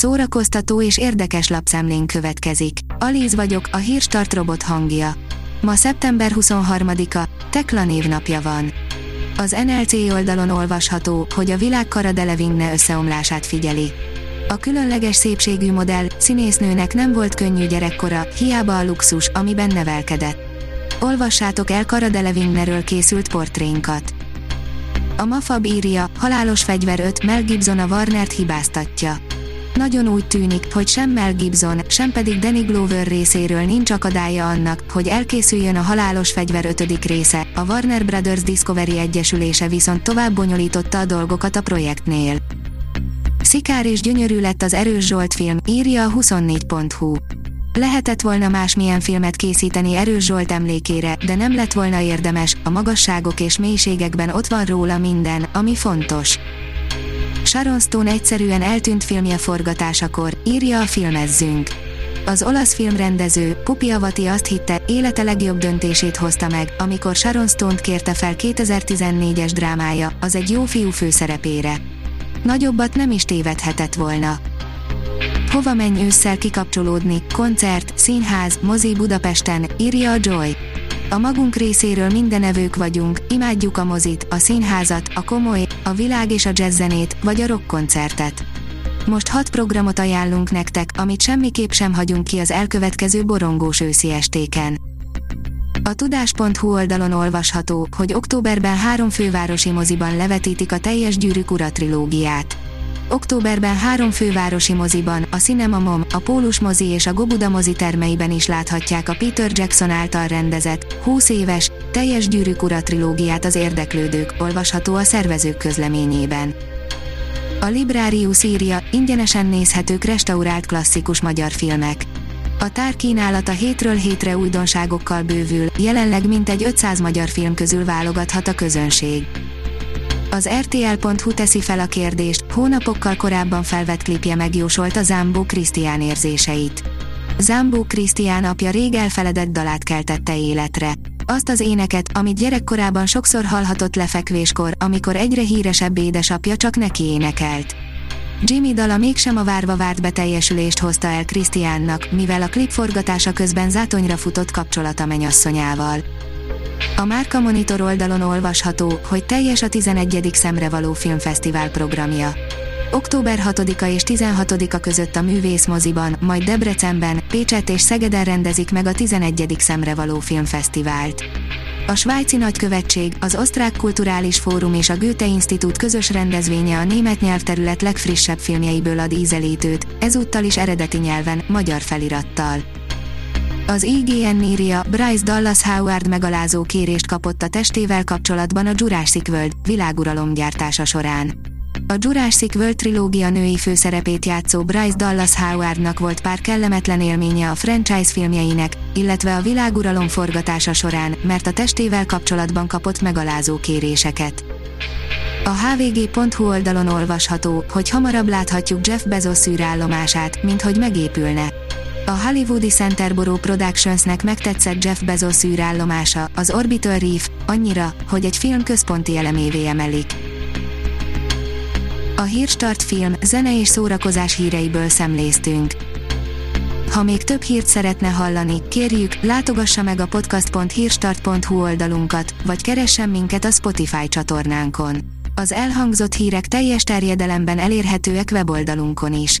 szórakoztató és érdekes lapszemlén következik. Alíz vagyok, a hírstart robot hangja. Ma szeptember 23-a, Tekla névnapja van. Az NLC oldalon olvasható, hogy a világ Cara Delevingne összeomlását figyeli. A különleges szépségű modell, színésznőnek nem volt könnyű gyerekkora, hiába a luxus, amiben nevelkedett. Olvassátok el Cara Delevingneről készült portrénkat. A Mafab írja, halálos fegyver 5, Mel Gibson a Warnert hibáztatja. Nagyon úgy tűnik, hogy sem Mel Gibson, sem pedig Danny Glover részéről nincs akadálya annak, hogy elkészüljön a Halálos Fegyver 5. része, a Warner Brothers Discovery Egyesülése viszont tovább bonyolította a dolgokat a projektnél. Szikár és gyönyörű lett az Erős Zsolt film, írja a 24.hu. Lehetett volna másmilyen filmet készíteni Erős Zsolt emlékére, de nem lett volna érdemes, a magasságok és mélységekben ott van róla minden, ami fontos. Sharon Stone egyszerűen eltűnt filmje forgatásakor, írja a filmezzünk. Az olasz filmrendező, Pupi Avati azt hitte, élete legjobb döntését hozta meg, amikor Sharon Stone-t kérte fel 2014-es drámája, az egy jó fiú főszerepére. Nagyobbat nem is tévedhetett volna. Hova menj ősszel kikapcsolódni, koncert, színház, mozi Budapesten, írja a Joy. A magunk részéről mindenevők vagyunk, imádjuk a mozit, a színházat, a komoly, a világ és a jazzzenét, vagy a rockkoncertet. Most hat programot ajánlunk nektek, amit semmiképp sem hagyunk ki az elkövetkező borongós őszi estéken. A tudás.hu oldalon olvasható, hogy októberben három fővárosi moziban levetítik a teljes gyűrűk ura trilógiát. Októberben három fővárosi moziban, a Cinema Mom, a Pólus mozi és a Gobuda mozi termeiben is láthatják a Peter Jackson által rendezett, 20 éves, teljes gyűrűk ura trilógiát az érdeklődők, olvasható a szervezők közleményében. A Librarius írja, ingyenesen nézhetők restaurált klasszikus magyar filmek. A tárkínálat a hétről hétre újdonságokkal bővül, jelenleg mintegy 500 magyar film közül válogathat a közönség. Az RTL.hu teszi fel a kérdést, hónapokkal korábban felvett klipje megjósolta Zambó Krisztián érzéseit. Zambó Krisztián apja rég elfeledett dalát keltette életre. Azt az éneket, amit gyerekkorában sokszor hallhatott lefekvéskor, amikor egyre híresebb édesapja csak neki énekelt. Jimmy dala mégsem a várva várt beteljesülést hozta el Krisztiánnak, mivel a klip forgatása közben zátonyra futott kapcsolata menyasszonyával. A Márka Monitor oldalon olvasható, hogy teljes a 11. Szemrevaló Filmfesztivál programja. Október 6-a és 16-a között a Művész moziban, majd Debrecenben, Pécset és Szegeden rendezik meg a 11. Szemrevaló Filmfesztivált. A svájci nagykövetség, az Osztrák Kulturális Fórum és a Goethe Institut közös rendezvénye a német nyelvterület legfrissebb filmjeiből ad ízelítőt, ezúttal is eredeti nyelven, magyar felirattal. Az IGN írja, Bryce Dallas Howard megalázó kérést kapott a testével kapcsolatban a Jurassic World világuralom gyártása során. A Jurassic World trilógia női főszerepét játszó Bryce Dallas Howardnak volt pár kellemetlen élménye a franchise filmjeinek, illetve a világuralom forgatása során, mert a testével kapcsolatban kapott megalázó kéréseket. A hvg.hu oldalon olvasható, hogy hamarabb láthatjuk Jeff Bezos űrállomását, mint hogy megépülne. A hollywoodi Centerboro Productionsnek megtetszett Jeff Bezos űrállomása, az Orbital Reef, annyira, hogy egy film központi elemévé emelik. A Hírstart film, zene és szórakozás híreiből szemléztünk. Ha még több hírt szeretne hallani, kérjük, látogassa meg a podcast.hírstart.hu oldalunkat, vagy keressen minket a Spotify csatornánkon. Az elhangzott hírek teljes terjedelemben elérhetőek weboldalunkon is.